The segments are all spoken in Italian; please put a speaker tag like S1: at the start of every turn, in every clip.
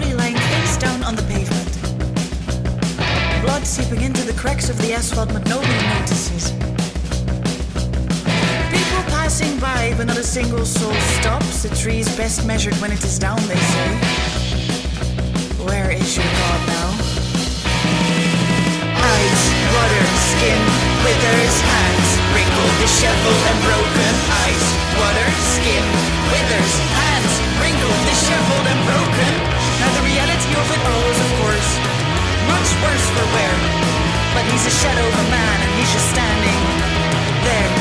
S1: Body lying face down on the pavement. Blood seeping into the cracks of the asphalt, but nobody notices. People passing by, but not a single soul stops. The tree is best measured when it is down, they say. Where is your God now? Eyes, water, skin, withers, hands, wrinkled, disheveled, and broken. Eyes, water, skin, withers, hands, wrinkled, disheveled, and broken. The reality of course, much worse for wear. But he's a shadow of a man, and he's just standing there.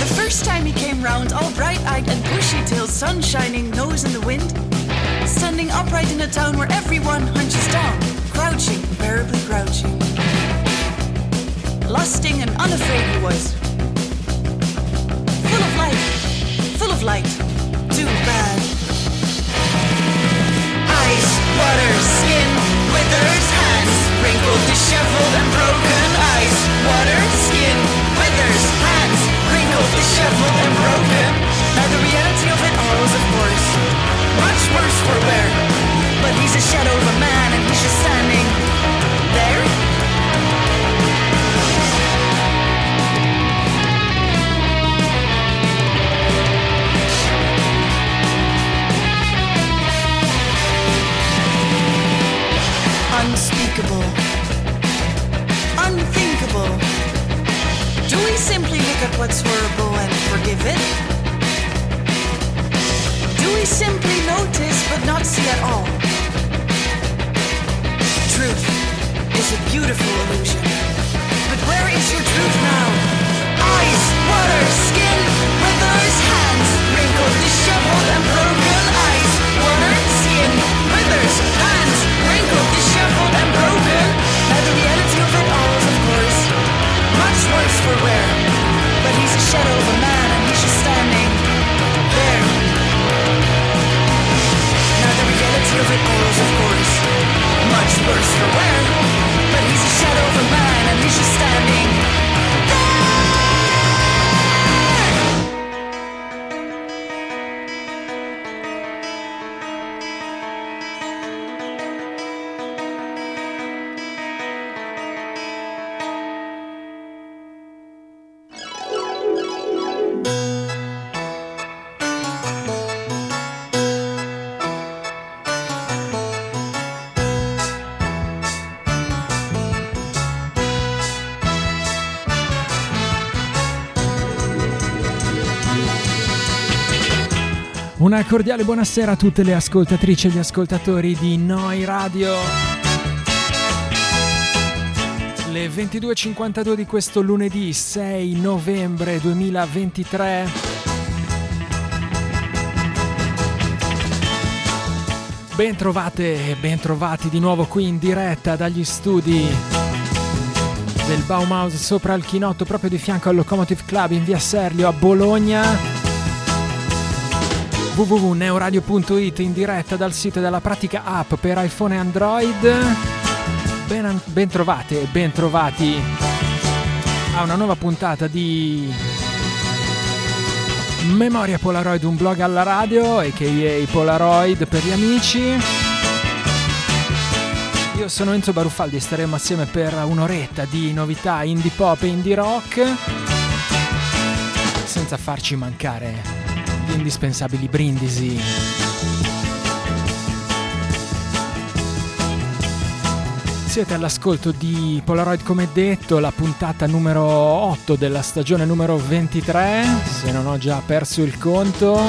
S1: The first time he came round, all bright-eyed and bushy-tailed, sun shining, nose in the wind, standing upright in a town where everyone hunches down, crouching, unbearably crouching. Lusting and unafraid he was. Full of life, full of light. Too bad. Water, skin, withers, hands, wrinkled, disheveled, and broken. Eyes, water, skin, withers, hands, wrinkled, disheveled, and broken. Now the reality of it all is, of course, much worse for wear. But he's a shadow of a man, and he's just standing look at what's horrible and forgive it? Do we simply notice but not see at all? Truth is a beautiful illusion. But where is your truth now? Eyes, water, skin, withers,
S2: Cordiale buonasera a tutte le ascoltatrici e gli ascoltatori di Noi Radio. Le 22.52 di questo lunedì 6 novembre 2023. Bentrovate e bentrovati di nuovo qui in diretta dagli studi del Baumhaus sopra il chinotto proprio di fianco al Locomotive Club in via Serlio a Bologna www.neoradio.it in diretta dal sito della pratica app per iPhone e Android. Ben, ben trovate e ben trovati a una nuova puntata di Memoria Polaroid, un blog alla radio, a.k.a. Polaroid per gli amici. Io sono Enzo Baruffaldi e staremo assieme per un'oretta di novità indie pop e indie rock, senza farci mancare gli indispensabili brindisi. Siete all'ascolto di Polaroid come detto, la puntata numero 8 della stagione numero 23, se non ho già perso il conto.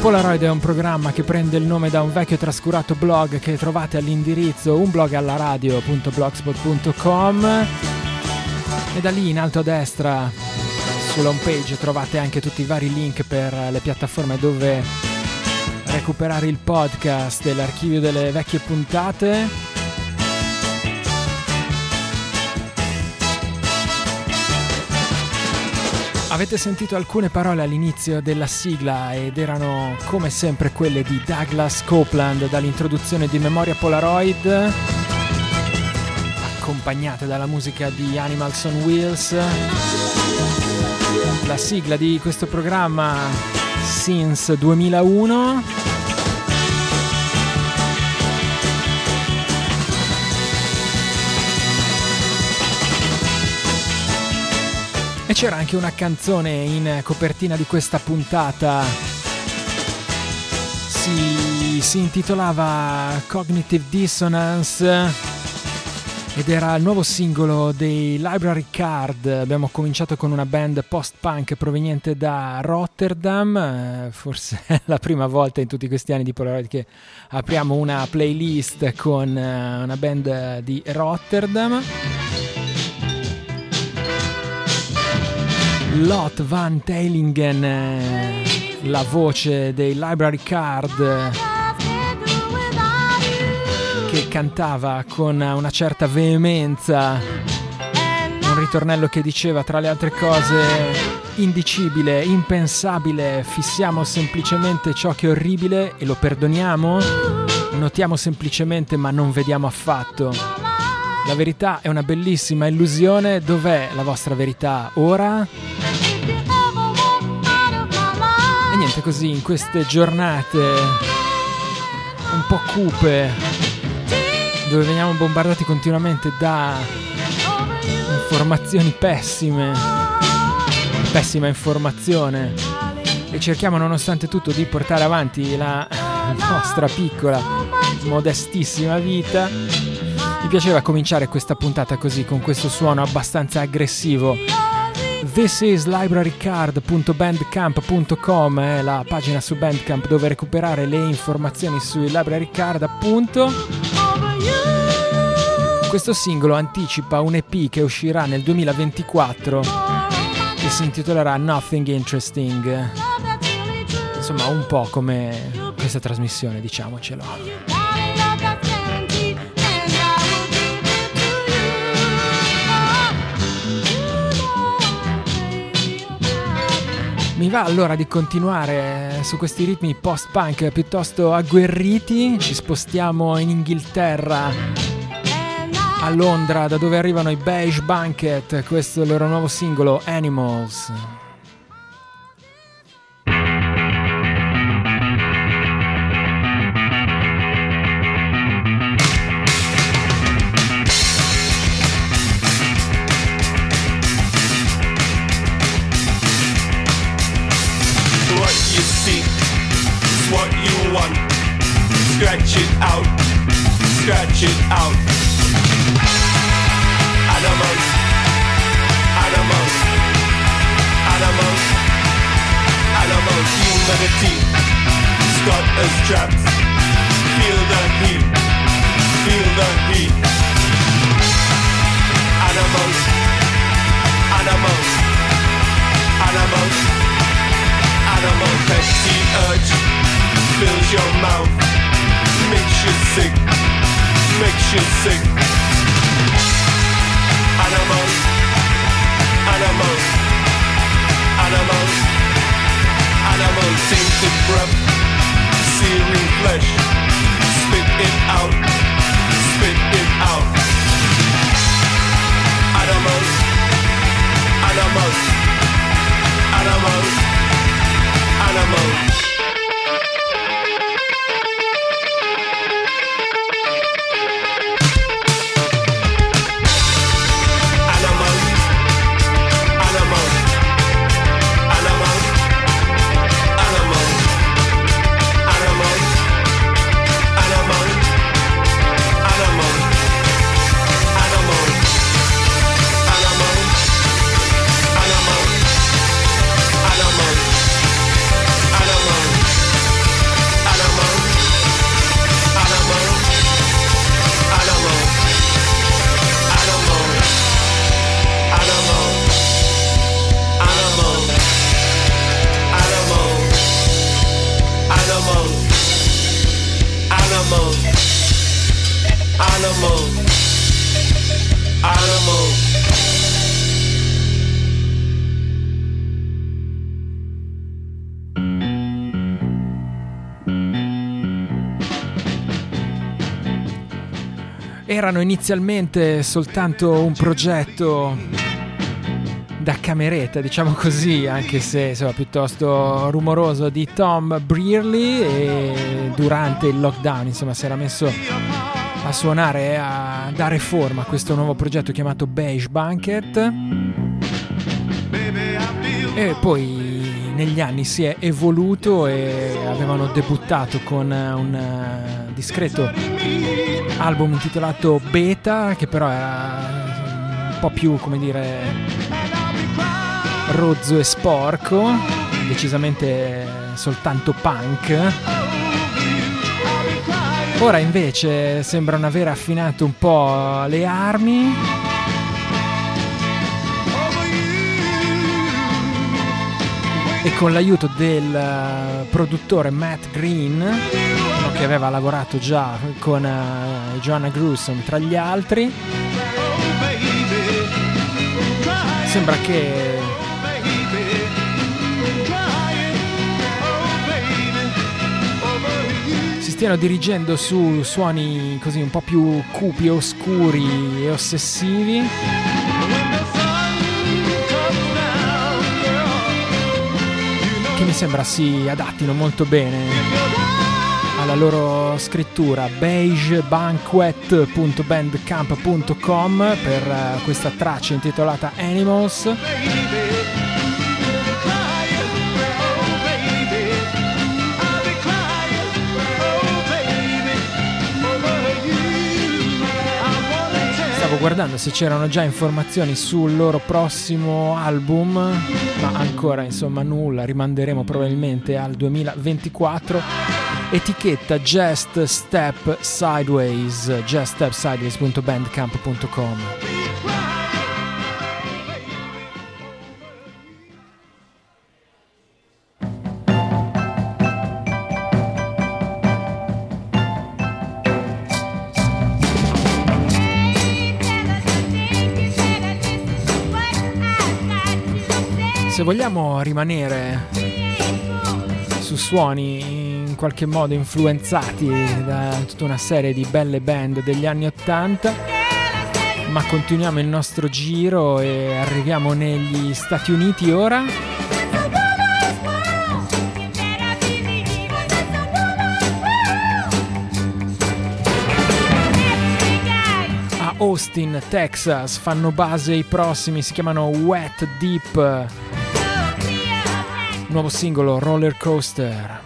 S2: Polaroid è un programma che prende il nome da un vecchio trascurato blog che trovate all'indirizzo unblogallaradio.blogspot.com e da lì in alto a destra sulla home page trovate anche tutti i vari link per le piattaforme dove recuperare il podcast e l'archivio delle vecchie puntate. Avete sentito alcune parole all'inizio della sigla ed erano come sempre quelle di Douglas Copeland dall'introduzione di Memoria Polaroid, accompagnate dalla musica di Animals on Wheels la sigla di questo programma since 2001. E c'era anche una canzone in copertina di questa puntata. Si, si intitolava Cognitive Dissonance ed era il nuovo singolo dei Library Card. Abbiamo cominciato con una band post-punk proveniente da Rotterdam, eh, forse è la prima volta in tutti questi anni di Polaroid che apriamo una playlist con eh, una band di Rotterdam. Lot Van Teilingen, eh, la voce dei Library Card che cantava con una certa veemenza. Un ritornello che diceva tra le altre cose indicibile, impensabile, fissiamo semplicemente ciò che è orribile e lo perdoniamo, notiamo semplicemente ma non vediamo affatto. La verità è una bellissima illusione, dov'è la vostra verità? Ora? E niente così in queste giornate un po' cupe dove veniamo bombardati continuamente da informazioni pessime, pessima informazione e cerchiamo nonostante tutto di portare avanti la nostra piccola, modestissima vita. Mi piaceva cominciare questa puntata così, con questo suono abbastanza aggressivo. This is librarycard.bandcamp.com è la pagina su Bandcamp dove recuperare le informazioni sui library card appunto. Questo singolo anticipa un EP che uscirà nel 2024 che si intitolerà Nothing Interesting. Insomma, un po' come questa trasmissione, diciamocelo. Mi va allora di continuare su questi ritmi post-punk piuttosto agguerriti, ci spostiamo in Inghilterra a Londra, da dove arrivano i Beige Banquet, questo è il loro nuovo singolo Animals.
S3: Scratch it out, scratch it out. Animals, animals, humanity. trapped. Feel the heat, feel the heat. Animals, animals, animals, animals. Petty urge fills your mouth, makes you sick, makes you sick. Flesh. Spit it out,
S2: Erano inizialmente soltanto un progetto da cameretta, diciamo così, anche se insomma, piuttosto rumoroso di Tom Brearley e durante il lockdown insomma, si era messo a suonare a dare forma a questo nuovo progetto chiamato Beige Banquet. E poi negli anni si è evoluto e avevano debuttato con un eh, discreto album intitolato Beta che però era un po' più come dire rozzo e sporco, decisamente soltanto punk. Ora invece sembrano aver affinato un po' le armi. E con l'aiuto del eh, produttore Matt Green, che aveva lavorato già con eh, Joanna Grusom tra gli altri, sembra che stiano dirigendo su suoni così un po' più cupi, oscuri e ossessivi. Che mi sembra si adattino molto bene alla loro scrittura beigebanquet.bandcamp.com per eh, questa traccia intitolata Animals. Guardando se c'erano già informazioni sul loro prossimo album, ma ancora insomma nulla, rimanderemo probabilmente al 2024. Etichetta Just Step Sideways, juststepsideways.bandcamp.com. vogliamo rimanere su suoni in qualche modo influenzati da tutta una serie di belle band degli anni 80, ma continuiamo il nostro giro e arriviamo negli Stati Uniti ora. Austin, Texas, fanno base i prossimi, si chiamano Wet Deep. Nuovo singolo Roller Coaster.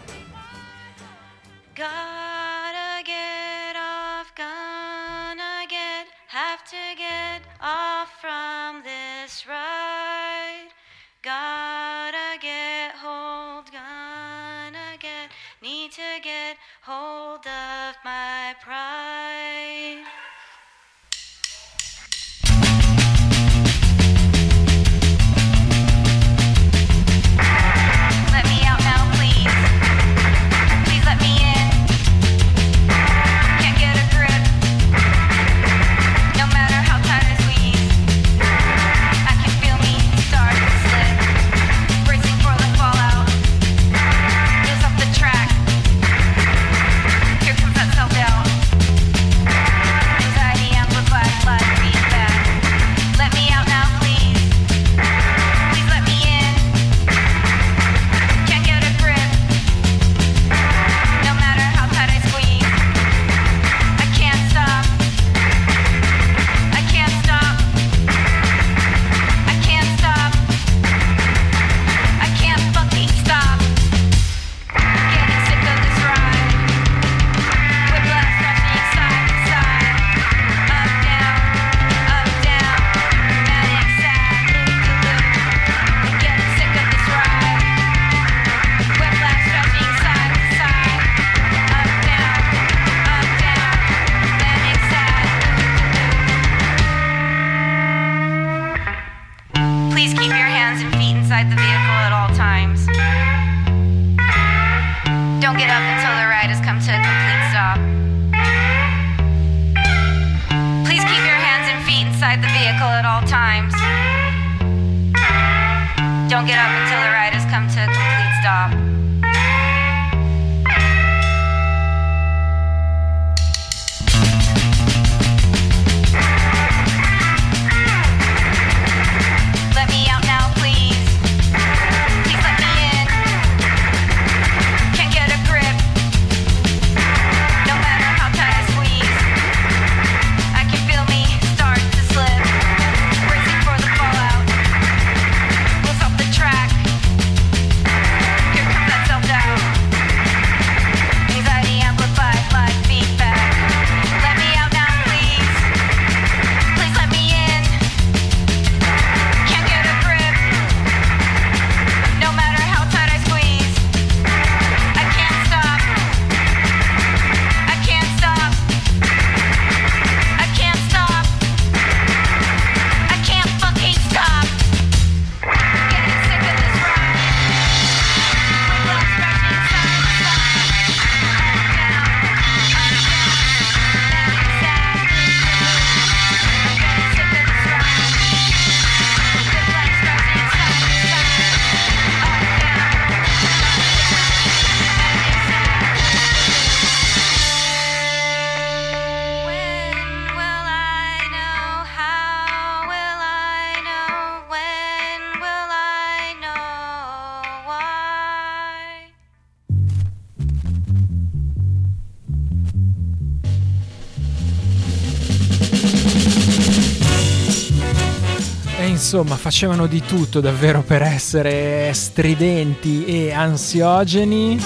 S2: Insomma, facevano di tutto davvero per essere stridenti e ansiogeni.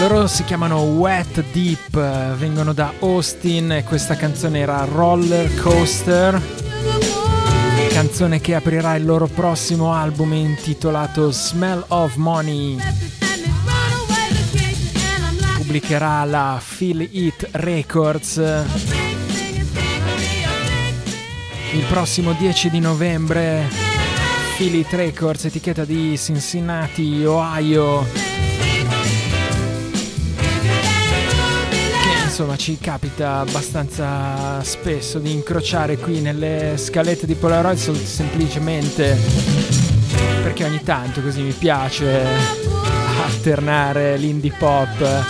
S2: Loro si chiamano Wet Deep, vengono da Austin e questa canzone era Roller Coaster, canzone che aprirà il loro prossimo album intitolato Smell of Money. Pubblicherà la Feel It Records il prossimo 10 di novembre It Records, etichetta di Cincinnati, Ohio. Che insomma ci capita abbastanza spesso di incrociare qui nelle scalette di Polaroid semplicemente perché ogni tanto così mi piace alternare l'indie pop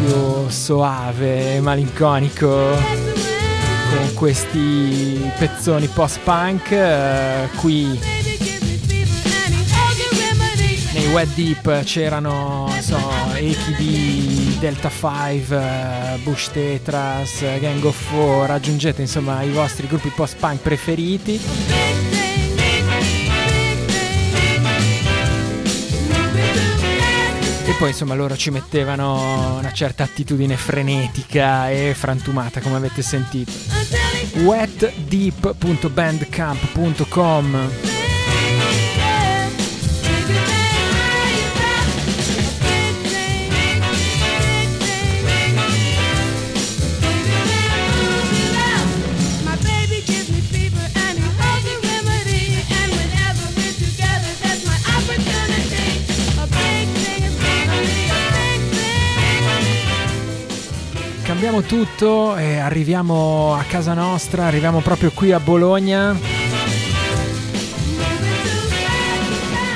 S2: più soave e malinconico con questi pezzoni post-punk eh, qui nei Wet Deep c'erano so, AKB, Delta 5, eh, Bush Tetras, Gang of Four, aggiungete insomma i vostri gruppi post-punk preferiti. Poi insomma loro ci mettevano una certa attitudine frenetica e frantumata come avete sentito. wetdeep.bandcamp.com Cambiamo tutto e arriviamo a casa nostra, arriviamo proprio qui a Bologna.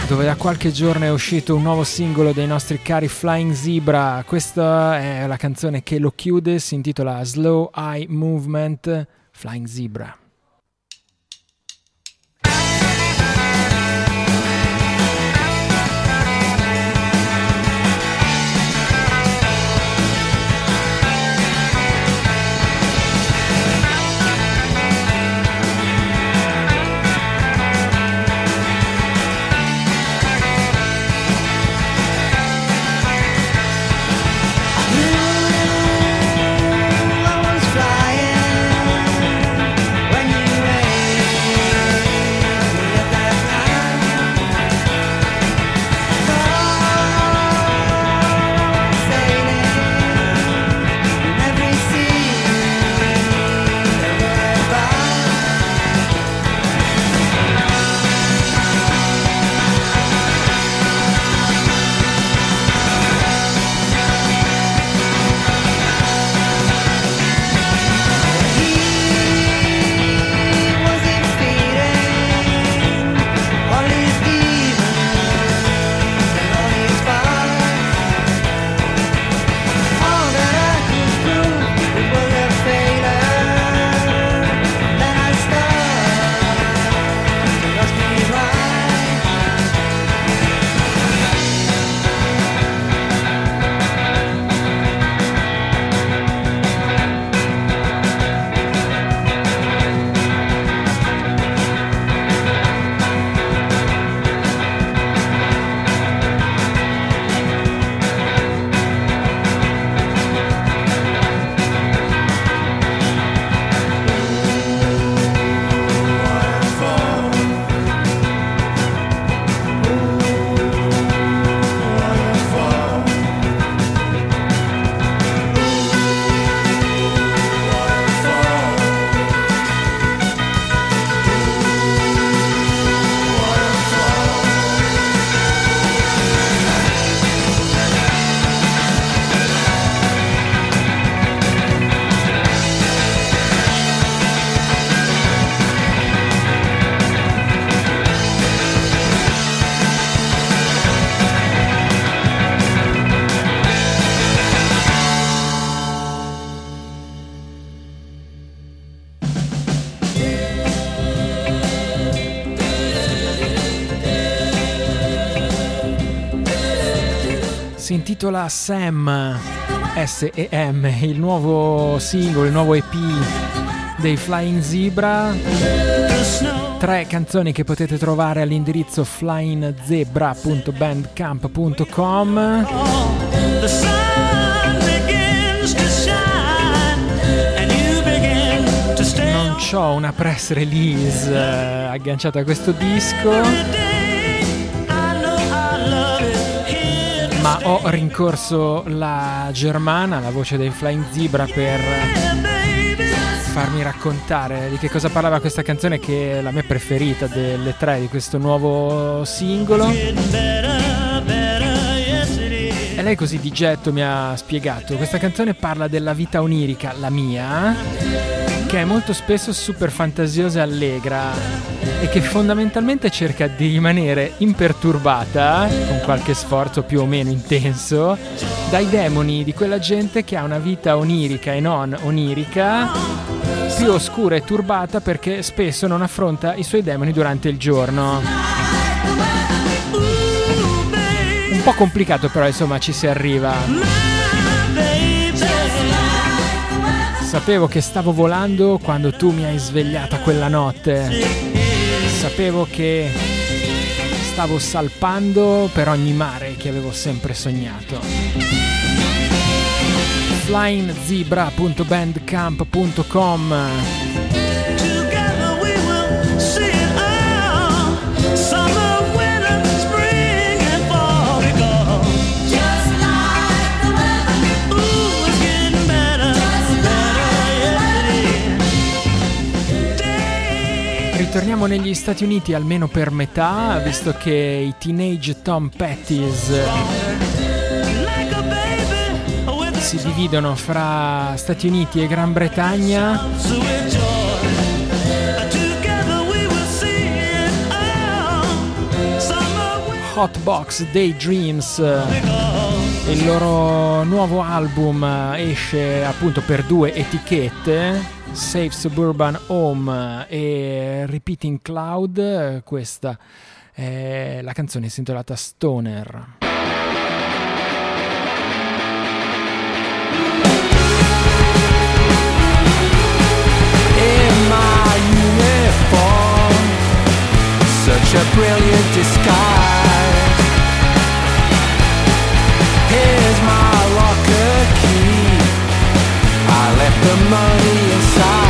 S2: Dove da qualche giorno è uscito un nuovo singolo dei nostri cari Flying Zebra. Questa è la canzone che lo chiude, si intitola Slow Eye Movement Flying Zebra. Si intitola Sam, S-E-M, il nuovo singolo, il nuovo EP dei Flying Zebra. Tre canzoni che potete trovare all'indirizzo flyingzebra.bandcamp.com. Non c'ho una press release eh, agganciata a questo disco, ho rincorso la Germana, la voce dei Flying Zebra, per farmi raccontare di che cosa parlava questa canzone che è la mia preferita delle tre di questo nuovo singolo. E lei così di getto mi ha spiegato, questa canzone parla della vita onirica, la mia, che è molto spesso super fantasiosa e allegra e che fondamentalmente cerca di rimanere imperturbata, con qualche sforzo più o meno intenso, dai demoni di quella gente che ha una vita onirica e non onirica, più oscura e turbata perché spesso non affronta i suoi demoni durante il giorno. Un po' complicato però insomma ci si arriva. Sapevo che stavo volando quando tu mi hai svegliata quella notte. Sapevo che stavo salpando per ogni mare che avevo sempre sognato. flyingzebra.bandcamp.com
S3: Day
S2: Ritorniamo negli Stati Uniti almeno per metà, visto che i teenage Tom
S3: a
S2: si dividono fra Stati Uniti e Gran Bretagna. Hotbox Daydreams. Il loro nuovo album esce appunto per due etichette, Safe Suburban Home e Repeating Cloud. Questa è la canzone intitolata Stoner.
S4: in my uniform. Such a brilliant disguise. Here's my locker key. I left the money inside.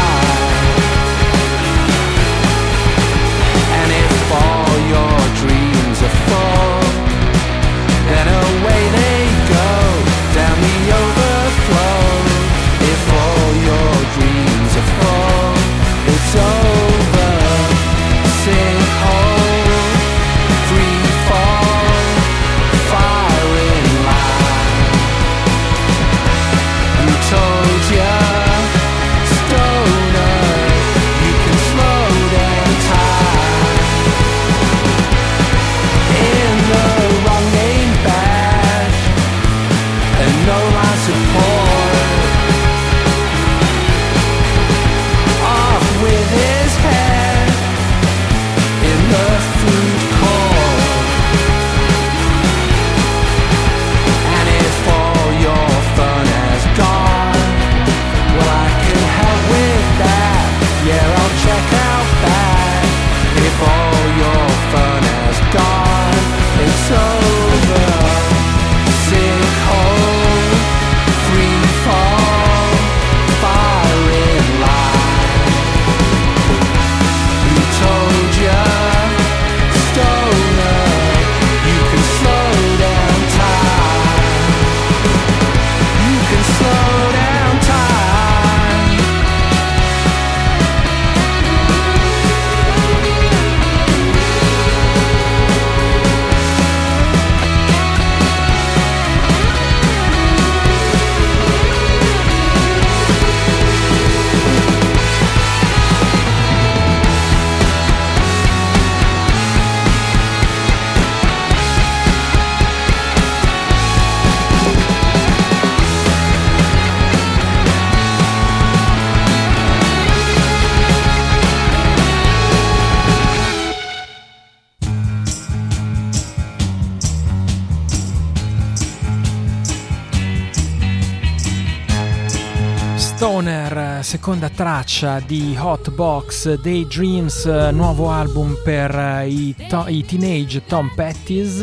S2: Seconda traccia di Hotbox Daydreams, eh, nuovo album per eh, i, to- i teenage Tom Petties.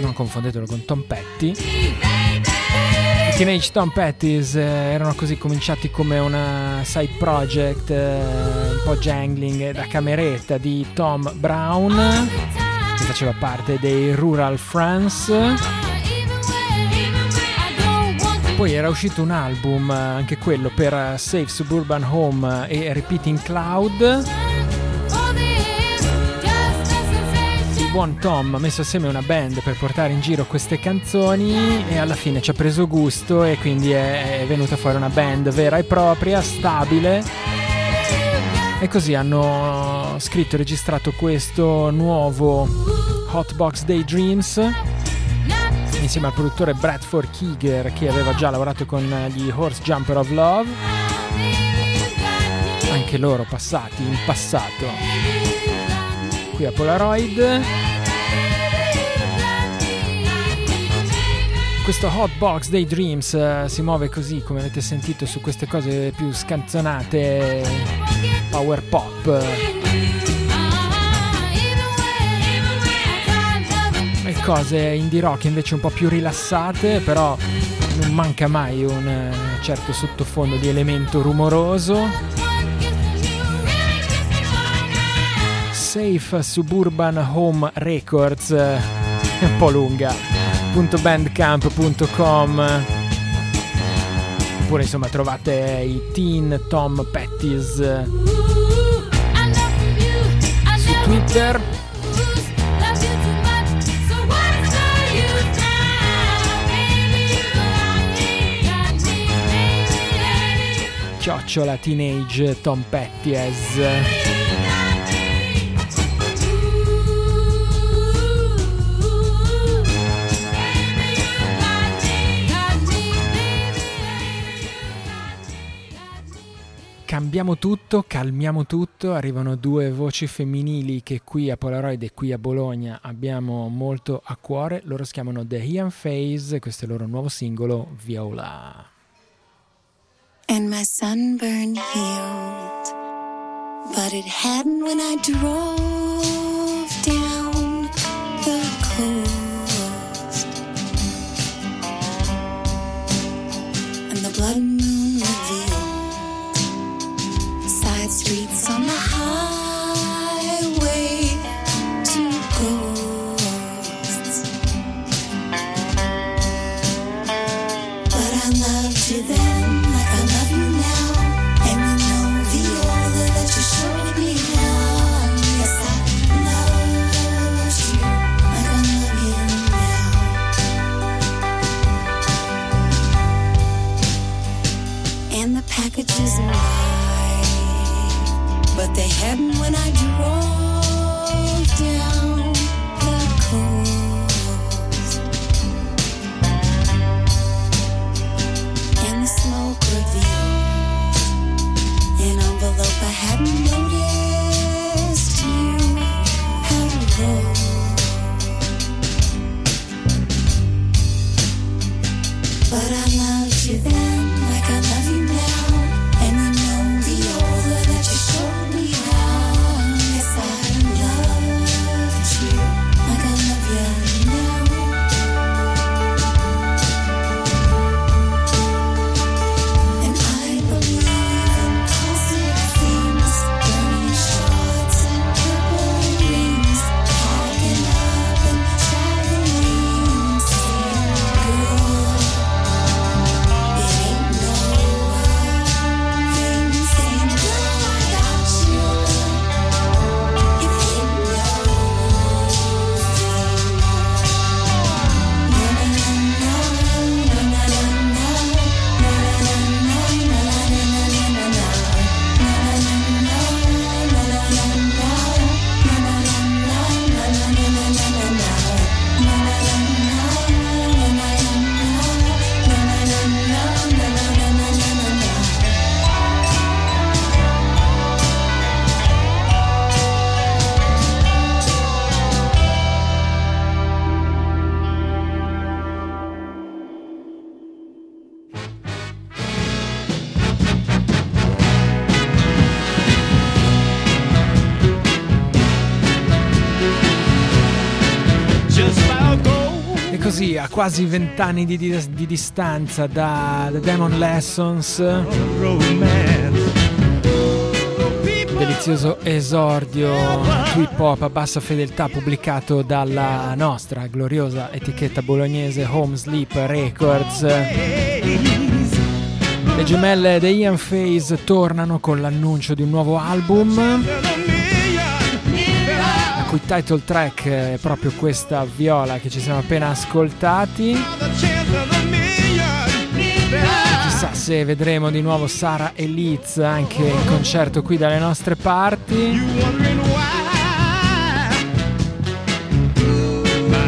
S2: Non confondetelo con Tom Petty. I teenage Tom Petties eh, erano così cominciati come una side project eh, un po' jangling da cameretta di Tom Brown, che faceva parte dei Rural France. Poi era uscito un album, eh, anche quello per eh, Safe Suburban Home eh, e Repeating Cloud. Il buon Tom ha messo assieme una band per portare in giro queste canzoni e alla fine ci ha preso gusto e quindi è, venuta fuori una band vera e propria, stabile. E così hanno scritto e registrato questo nuovo Hotbox Daydreams insieme al produttore Bradford Keeger che aveva già lavorato con gli Horse Jumper of Love, anche loro passati in passato qui a Polaroid. Questo Hotbox Daydreams eh, si muove così come avete sentito su queste cose più scanzonate power pop. Cose indie rock invece un po' più rilassate, però non manca mai un eh, certo sottofondo di elemento rumoroso. Safe Suburban Home Records, eh, un po' lunga, .bandcamp.com oppure insomma trovate i Teen Tom Petties eh, su Twitter chiocciola teenage Tom Petties. Cambiamo tutto, calmiamo tutto, arrivano due voci femminili che qui a Polaroid e qui a Bologna abbiamo molto a cuore, loro si chiamano The Ian Phase, questo è il loro nuovo singolo Viola.
S5: And my sunburn healed. But it hadn't when I drove down the coast. And the blood hadn't when I
S2: quasi vent'anni di, di- di distanza da The Demon Lessons, delizioso esordio hip hop a bassa fedeltà pubblicato dalla nostra gloriosa etichetta bolognese Home Sleep Records. Le gemelle The Ian Phase tornano con l'annuncio di un nuovo album cui title track è proprio questa viola che ci siamo appena ascoltati. Chissà se vedremo di nuovo Sara e Liz anche in concerto qui dalle nostre parti.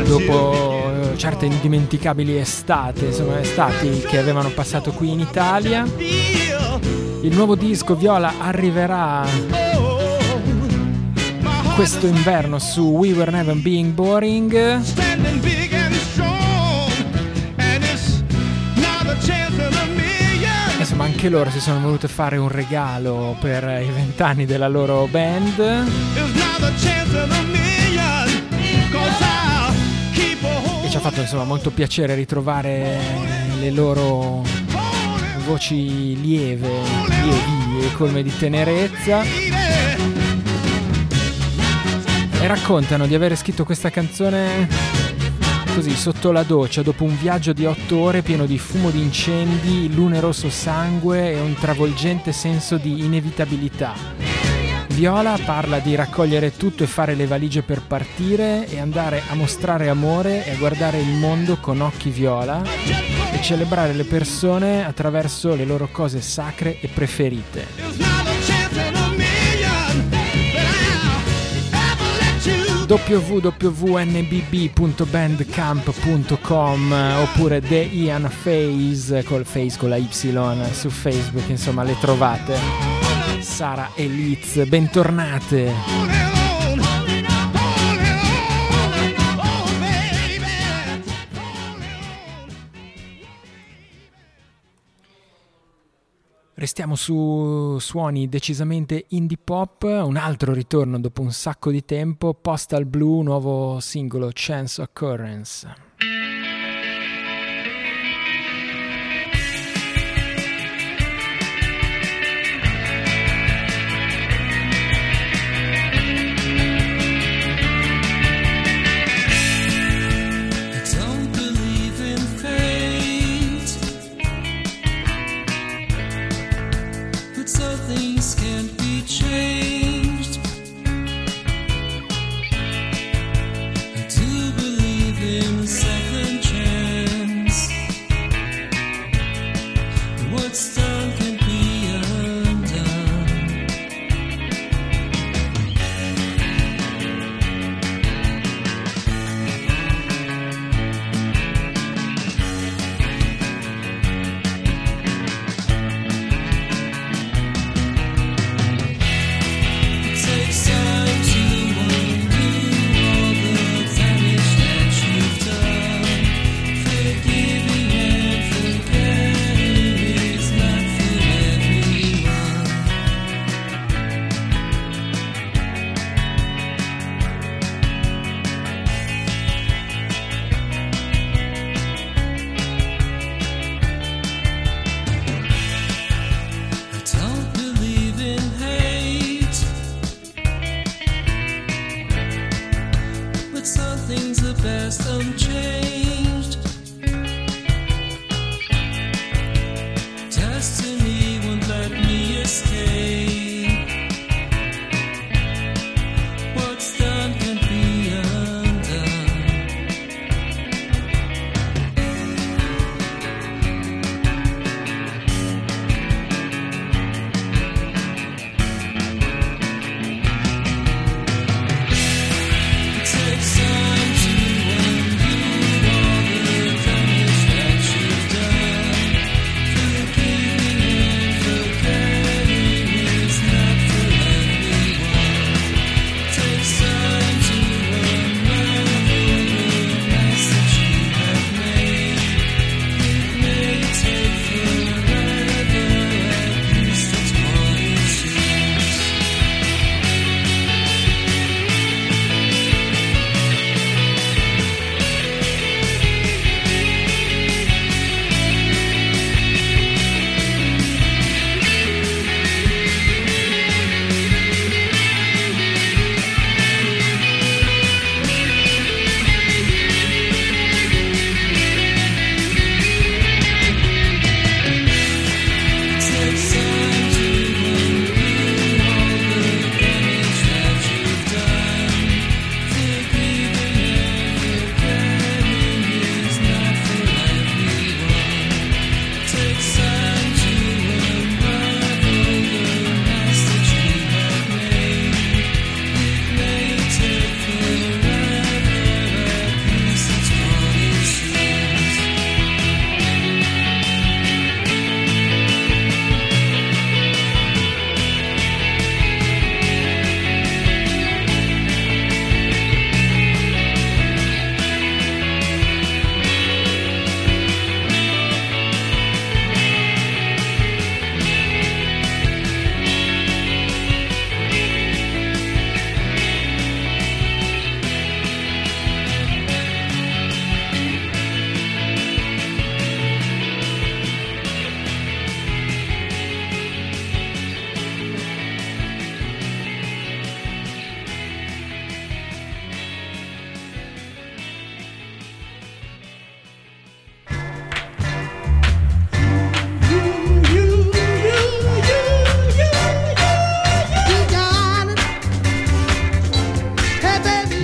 S2: Dopo eh, certe indimenticabili estate, insomma estati che avevano passato qui in Italia. Il nuovo disco Viola arriverà questo inverno su We Were Never Being Boring. Insomma, anche loro si sono volute fare un regalo per i vent'anni della loro band. E ci ha fatto insomma molto piacere ritrovare le loro voci lieve, lievi e colme di tenerezza. Raccontano di aver scritto questa canzone così sotto la doccia dopo un viaggio di otto ore pieno di fumo di incendi, lune rosso sangue e un travolgente senso di inevitabilità. Viola parla di raccogliere tutto e fare le valigie per partire e andare a mostrare amore e a guardare il mondo con occhi viola e celebrare le persone attraverso le loro cose sacre e preferite. www.nbb.bandcamp.com oppure The Ian Face col face con la Y su Facebook, insomma le trovate. Sara e Liz, bentornate. Restiamo su suoni decisamente indie pop, un altro ritorno dopo un sacco di tempo, Postal Blue, nuovo singolo Chance Occurrence.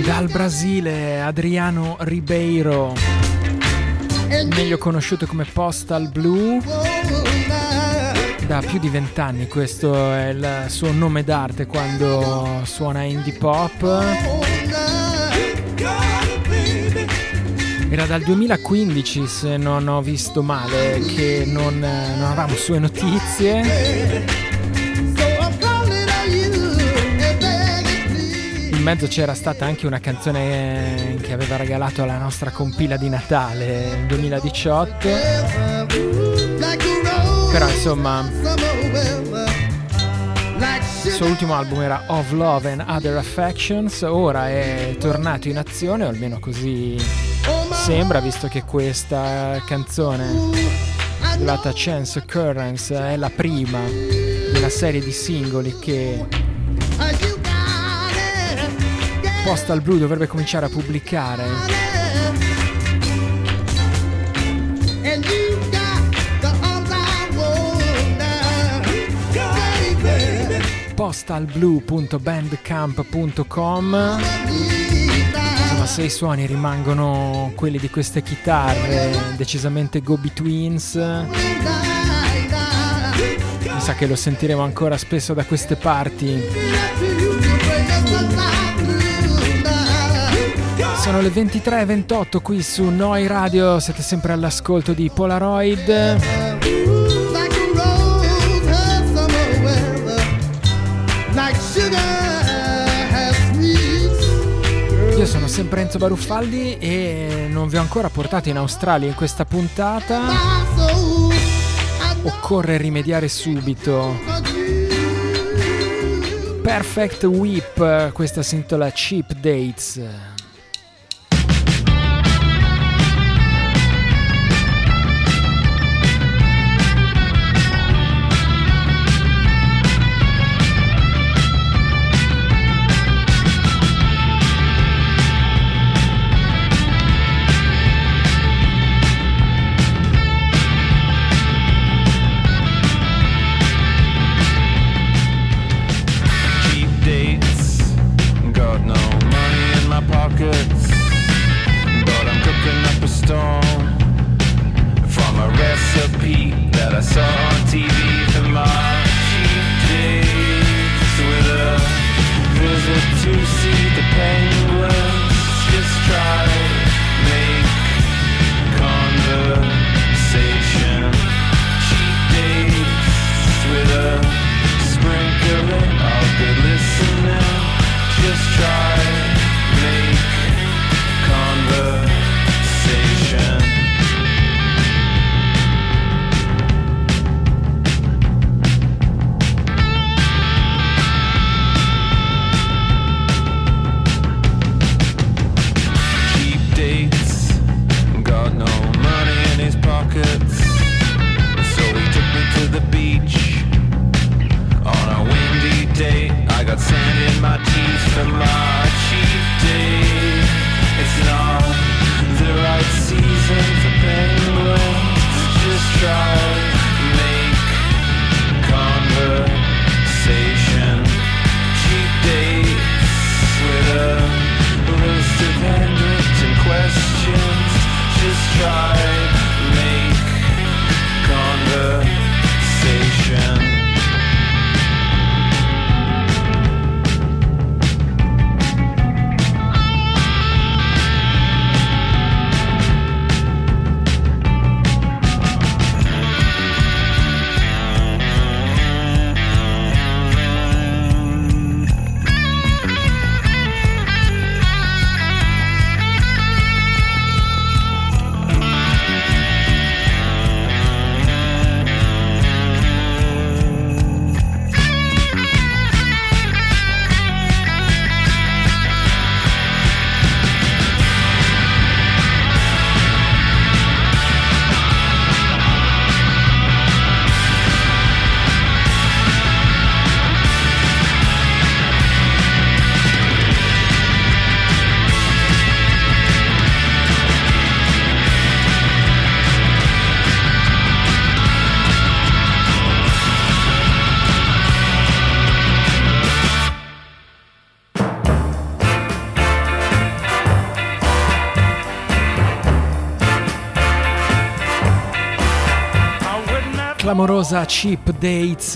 S2: Dal Brasile, Adriano Ribeiro, meglio conosciuto come Postal Blue. Da più di vent'anni questo è il suo nome d'arte quando suona indie pop. Era dal 2015, se non ho visto male, che non, non avevamo sue notizie. Mezzo c'era stata anche una canzone che aveva regalato alla nostra compila di Natale nel 2018. Però insomma, il suo ultimo album era Of Love and Other Affections, ora è tornato in azione, o almeno così sembra, visto che questa canzone, intitolata Chance Occurrence, è la prima una serie di singoli che Postal Blue dovrebbe cominciare a pubblicare. postalblue.bandcamp.com Insomma, se i suoni rimangono quelli di queste chitarre decisamente Go Betweens mi sa che lo sentiremo ancora spesso da queste parti sono le 23.28 qui su Noi Radio, siete sempre all'ascolto di Polaroid. Io sono sempre Enzo Baruffaldi e non vi ho ancora portato in Australia in questa puntata. Occorre rimediare subito. Perfect Whip, questa si intitola Cheap Dates. Clamorosa Cheap Dates.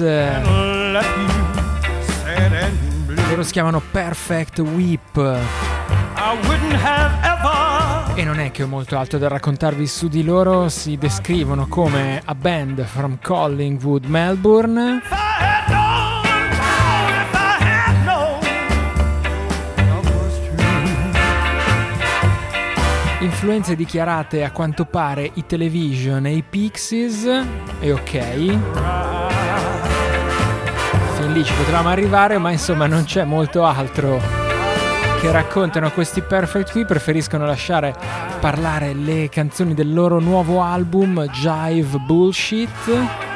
S2: Loro si chiamano Perfect Whip. E non è che ho molto altro da raccontarvi su di loro, si descrivono come a band from Collingwood, Melbourne. Influenze dichiarate a quanto pare i Television e i Pixies. E ok. Fin lì ci potevamo arrivare, ma insomma non c'è molto altro che raccontano questi Perfect qui. Preferiscono lasciare parlare le canzoni del loro nuovo album Jive Bullshit.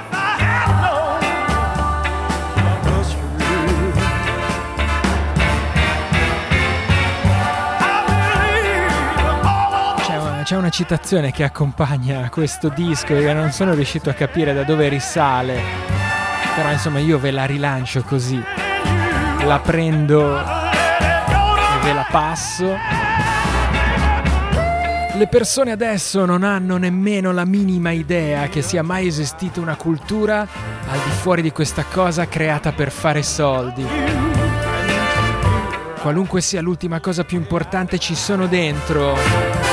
S2: C'è una, citazione che accompagna questo disco che non sono riuscito a capire da dove risale. Però insomma io ve la rilancio così. La prendo e ve la passo. Le persone adesso non hanno nemmeno la minima idea che sia mai esistita una cultura al di fuori di questa cosa creata per fare soldi. Qualunque sia l'ultima cosa più importante ci sono dentro.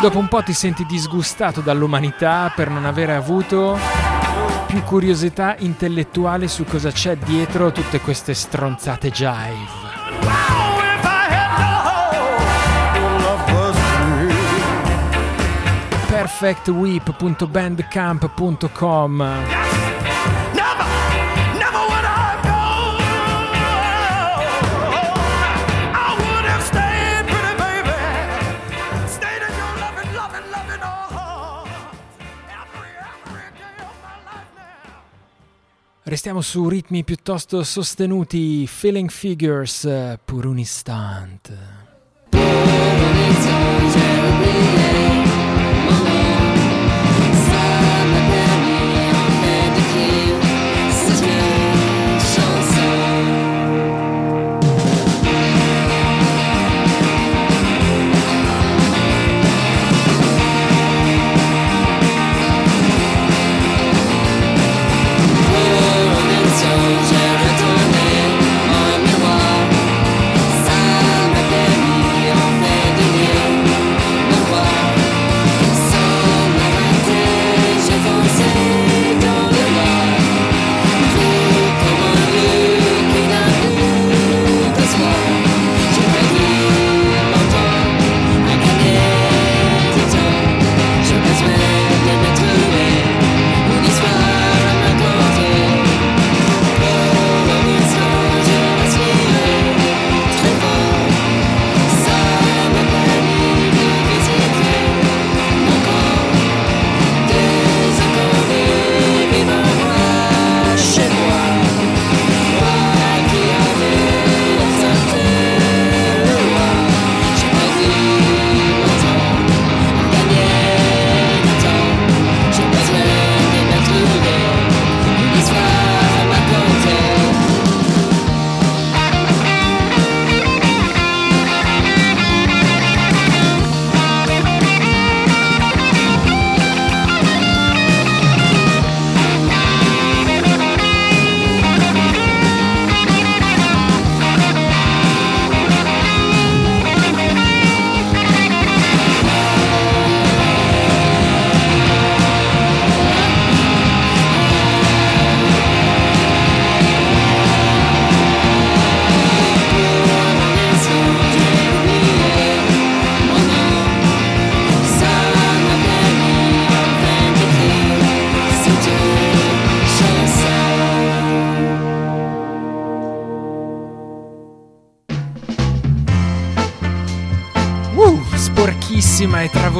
S2: Dopo un po' ti senti disgustato dall'umanità per non avere avuto più curiosità intellettuale su cosa c'è dietro tutte queste stronzate jive. perfectwhip.bandcamp.com Restiamo su ritmi piuttosto sostenuti, Feeling Figures eh, per un istante.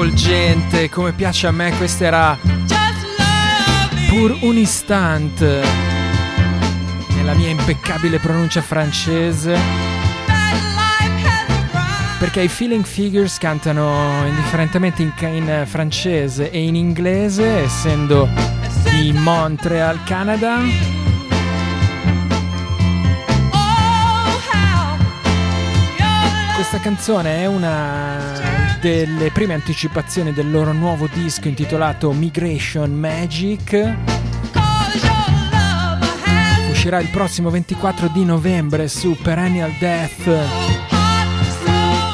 S2: Travolgente, come piace a me, questa era Pur un istante. Nella mia impeccabile pronuncia francese. Perché i Feeling Figures cantano indifferentemente in, in francese e in inglese, essendo di Montreal, Canada. Questa canzone è una delle prime anticipazioni del loro nuovo disco intitolato Migration Magic. Uscirà il prossimo 24 di novembre su Perennial Death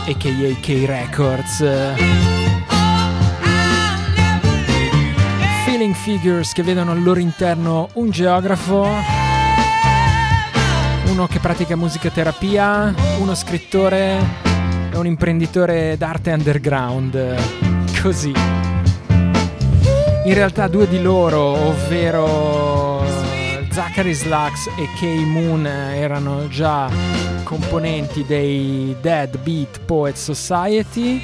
S2: aka K Records. Feeling Figures che vedono al loro interno un geografo, uno che pratica musicoterapia, uno scrittore e un imprenditore d'arte underground. Così. In realtà due di loro, ovvero Zachary Slux e Kay Moon, erano già componenti dei Dead Beat Poet Society.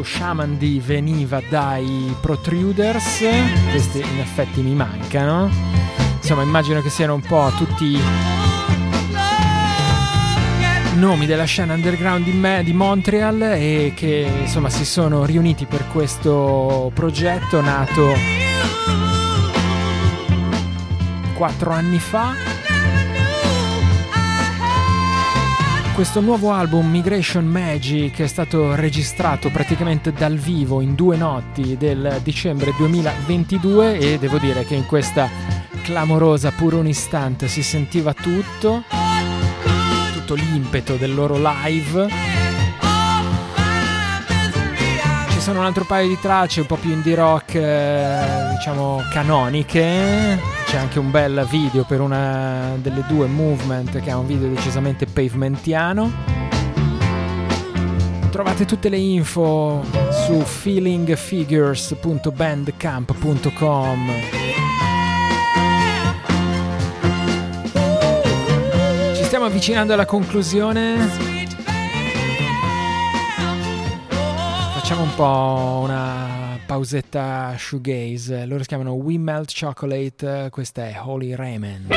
S2: Joe Shamandi veniva dai Protruders, questi in effetti mi mancano. Insomma, immagino che siano un po' tutti nomi della scena underground di, me, di Montreal e che insomma si sono riuniti per questo progetto nato quattro anni fa. Questo nuovo album Migration Magic è stato registrato praticamente dal vivo in due notti del dicembre 2022 e devo dire che in questa clamorosa pure un istante si sentiva tutto tutto l'impeto del loro live. Ci sono un altro paio di tracce un po' più indie rock, eh, diciamo canoniche. C'è anche un bel video per una delle due Movement che ha un video decisamente pavementiano. Trovate tutte le info su feelingfigures.bandcamp.com. Ci stiamo avvicinando alla conclusione. Facciamo un po' una pausetta shoegaze. Loro si chiamano We Melt Chocolate, questa è Holy Ramen.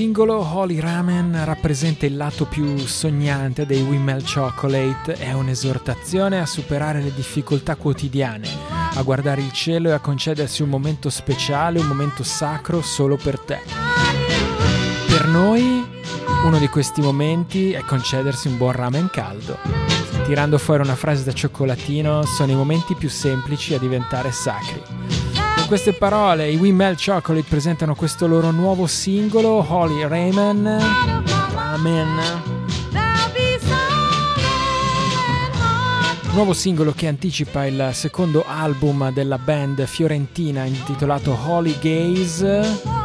S2: Singolo Holy Ramen rappresenta il lato più sognante dei Wimmel Chocolate, è un'esortazione a superare le difficoltà quotidiane, a guardare il cielo e a concedersi un momento speciale, un momento sacro solo per te. Per noi uno di questi momenti è concedersi un buon ramen caldo. Tirando fuori una frase da cioccolatino, sono i momenti più semplici a diventare sacri. Queste parole, i We Melt Chocolate presentano questo loro nuovo singolo, Holy Ramen. Ramen. Nuovo singolo che anticipa il secondo album della band fiorentina intitolato Holy Gaze.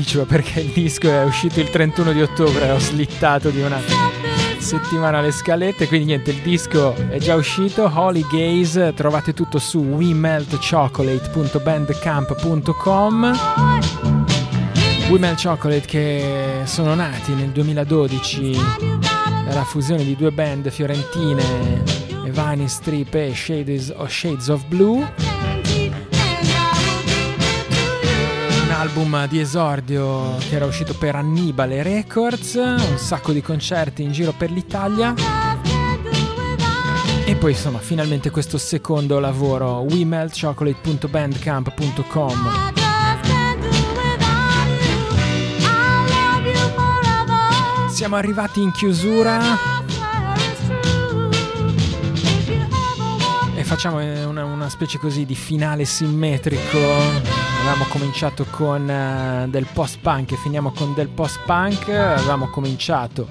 S2: Anticipo perché il disco è uscito il 31 di ottobre, ho slittato di una settimana le scalette, quindi niente, il disco è già uscito, Holy Gaze, trovate tutto su wemeltchocolate.bandcamp.com We Chocolate che sono nati nel 2012 dalla fusione di due band fiorentine, Evani Strip e Shades of Blue. Album di esordio che era uscito per Annibale Records, un sacco di concerti in giro per l'Italia. E poi insomma finalmente questo secondo lavoro, wemeltchocolate.bandcamp.com. Siamo arrivati in chiusura e facciamo una, una specie così di finale simmetrico. Avevamo cominciato con eh, del post-punk e finiamo con del post-punk. Avevamo cominciato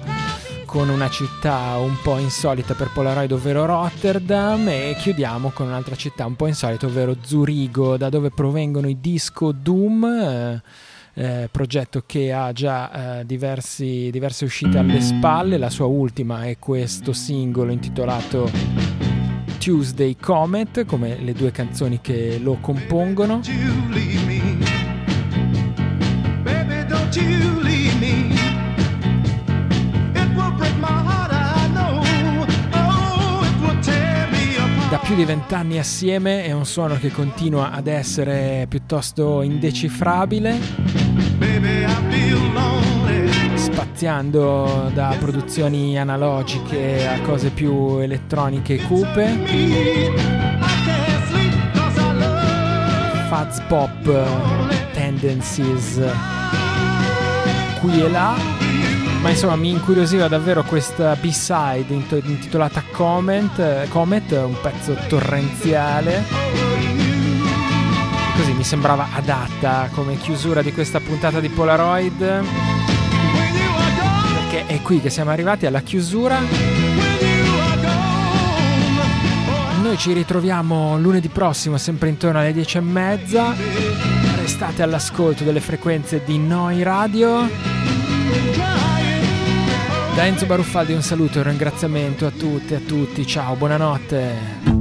S2: con una città un po' insolita per Polaroid, ovvero Rotterdam, e chiudiamo con un'altra città un po' insolita, ovvero Zurigo, da dove provengono i disco Doom. eh, eh, progetto che ha già eh, diversi- diverse uscite alle spalle, la sua ultima è questo singolo intitolato Tuesday Comet, come le due canzoni che lo compongono.
S6: Oh.
S2: Da più di vent'anni assieme è un suono che continua ad essere piuttosto indecifrabile,
S6: Baby.
S2: Spaziando da produzioni analogiche a cose più elettroniche e cupe. Fuzz pop tendencies qui e là. Ma insomma mi incuriosiva davvero questa B-side int- intitolata Comment, eh, Comet, un pezzo torrenziale. Così mi sembrava adatta come chiusura di questa puntata di Polaroid perché è qui che siamo arrivati alla chiusura noi ci ritroviamo lunedì prossimo, sempre intorno alle 10 e mezza. Restate all'ascolto delle frequenze di Noi Radio. Da Enzo Baruffaldi un saluto e un ringraziamento a tutte e a tutti. Ciao, buonanotte.